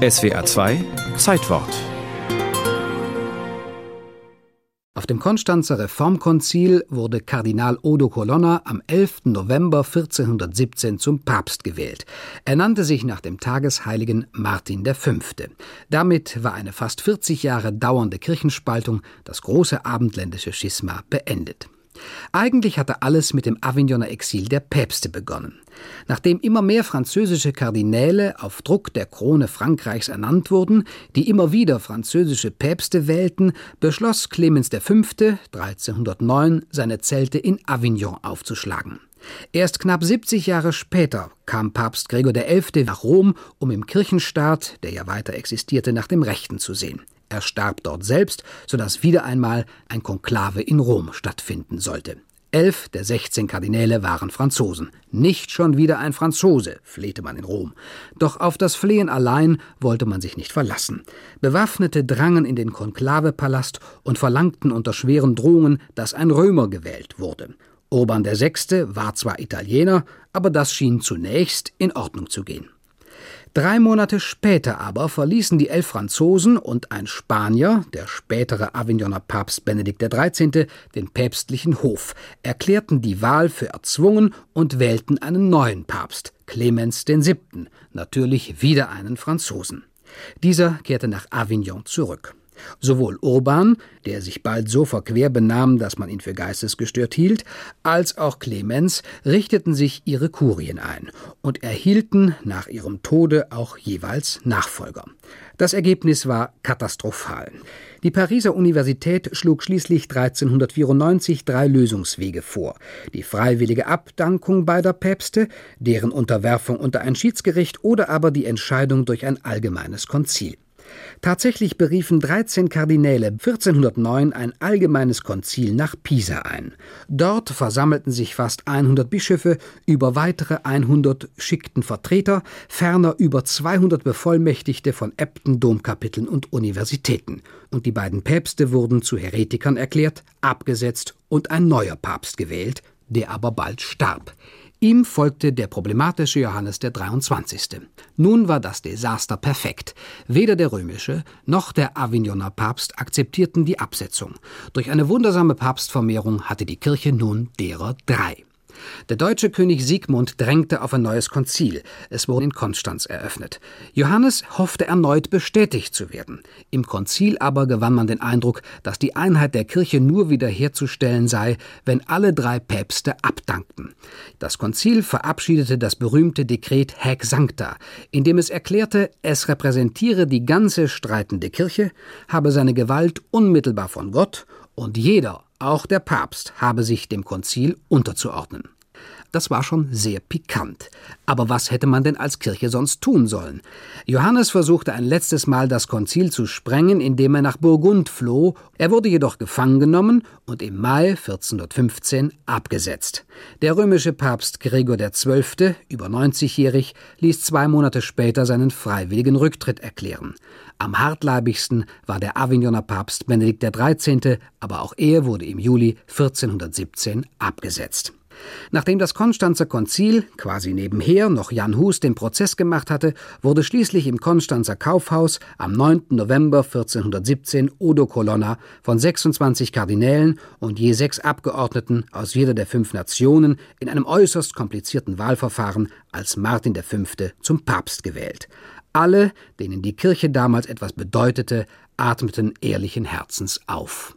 SWA 2 Zeitwort Auf dem Konstanzer Reformkonzil wurde Kardinal Odo Colonna am 11. November 1417 zum Papst gewählt. Er nannte sich nach dem Tagesheiligen Martin V. Damit war eine fast 40 Jahre dauernde Kirchenspaltung, das große abendländische Schisma, beendet. Eigentlich hatte alles mit dem Avignoner Exil der Päpste begonnen. Nachdem immer mehr französische Kardinäle auf Druck der Krone Frankreichs ernannt wurden, die immer wieder französische Päpste wählten, beschloss Clemens V. 1309 seine Zelte in Avignon aufzuschlagen. Erst knapp 70 Jahre später kam Papst Gregor XI. nach Rom, um im Kirchenstaat, der ja weiter existierte, nach dem Rechten zu sehen. Er starb dort selbst, sodass wieder einmal ein Konklave in Rom stattfinden sollte. Elf der 16 Kardinäle waren Franzosen. Nicht schon wieder ein Franzose, flehte man in Rom. Doch auf das Flehen allein wollte man sich nicht verlassen. Bewaffnete drangen in den Konklavepalast und verlangten unter schweren Drohungen, dass ein Römer gewählt wurde. Urban VI. war zwar Italiener, aber das schien zunächst in Ordnung zu gehen. Drei Monate später aber verließen die elf Franzosen und ein Spanier, der spätere Avignoner Papst Benedikt XIII., den päpstlichen Hof, erklärten die Wahl für erzwungen und wählten einen neuen Papst, Clemens VII., natürlich wieder einen Franzosen. Dieser kehrte nach Avignon zurück. Sowohl Urban, der sich bald so verquer benahm, dass man ihn für geistesgestört hielt, als auch Clemens richteten sich ihre Kurien ein und erhielten nach ihrem Tode auch jeweils Nachfolger. Das Ergebnis war katastrophal. Die Pariser Universität schlug schließlich 1394 drei Lösungswege vor. Die freiwillige Abdankung beider Päpste, deren Unterwerfung unter ein Schiedsgericht oder aber die Entscheidung durch ein allgemeines Konzil. Tatsächlich beriefen 13 Kardinäle 1409 ein allgemeines Konzil nach Pisa ein. Dort versammelten sich fast 100 Bischöfe, über weitere 100 schickten Vertreter, ferner über 200 Bevollmächtigte von Äbten, Domkapiteln und Universitäten. Und die beiden Päpste wurden zu Heretikern erklärt, abgesetzt und ein neuer Papst gewählt, der aber bald starb. Ihm folgte der problematische Johannes der 23. Nun war das Desaster perfekt. Weder der römische noch der Avignoner Papst akzeptierten die Absetzung. Durch eine wundersame Papstvermehrung hatte die Kirche nun derer drei. Der deutsche König Siegmund drängte auf ein neues Konzil. Es wurde in Konstanz eröffnet. Johannes hoffte erneut bestätigt zu werden. Im Konzil aber gewann man den Eindruck, dass die Einheit der Kirche nur wiederherzustellen sei, wenn alle drei Päpste abdankten. Das Konzil verabschiedete das berühmte Dekret Haec Sancta, in dem es erklärte, es repräsentiere die ganze streitende Kirche, habe seine Gewalt unmittelbar von Gott und jeder auch der Papst habe sich dem Konzil unterzuordnen. Das war schon sehr pikant. Aber was hätte man denn als Kirche sonst tun sollen? Johannes versuchte ein letztes Mal das Konzil zu sprengen, indem er nach Burgund floh. Er wurde jedoch gefangen genommen und im Mai 1415 abgesetzt. Der römische Papst Gregor XII., über 90-jährig, ließ zwei Monate später seinen freiwilligen Rücktritt erklären. Am hartleibigsten war der Avignoner Papst Benedikt XIII., aber auch er wurde im Juli 1417 abgesetzt. Nachdem das Konstanzer Konzil quasi nebenher noch Jan Hus den Prozess gemacht hatte, wurde schließlich im Konstanzer Kaufhaus am 9. November 1417 Odo Colonna von 26 Kardinälen und je sechs Abgeordneten aus jeder der fünf Nationen in einem äußerst komplizierten Wahlverfahren als Martin V. zum Papst gewählt. Alle, denen die Kirche damals etwas bedeutete, atmeten ehrlichen Herzens auf.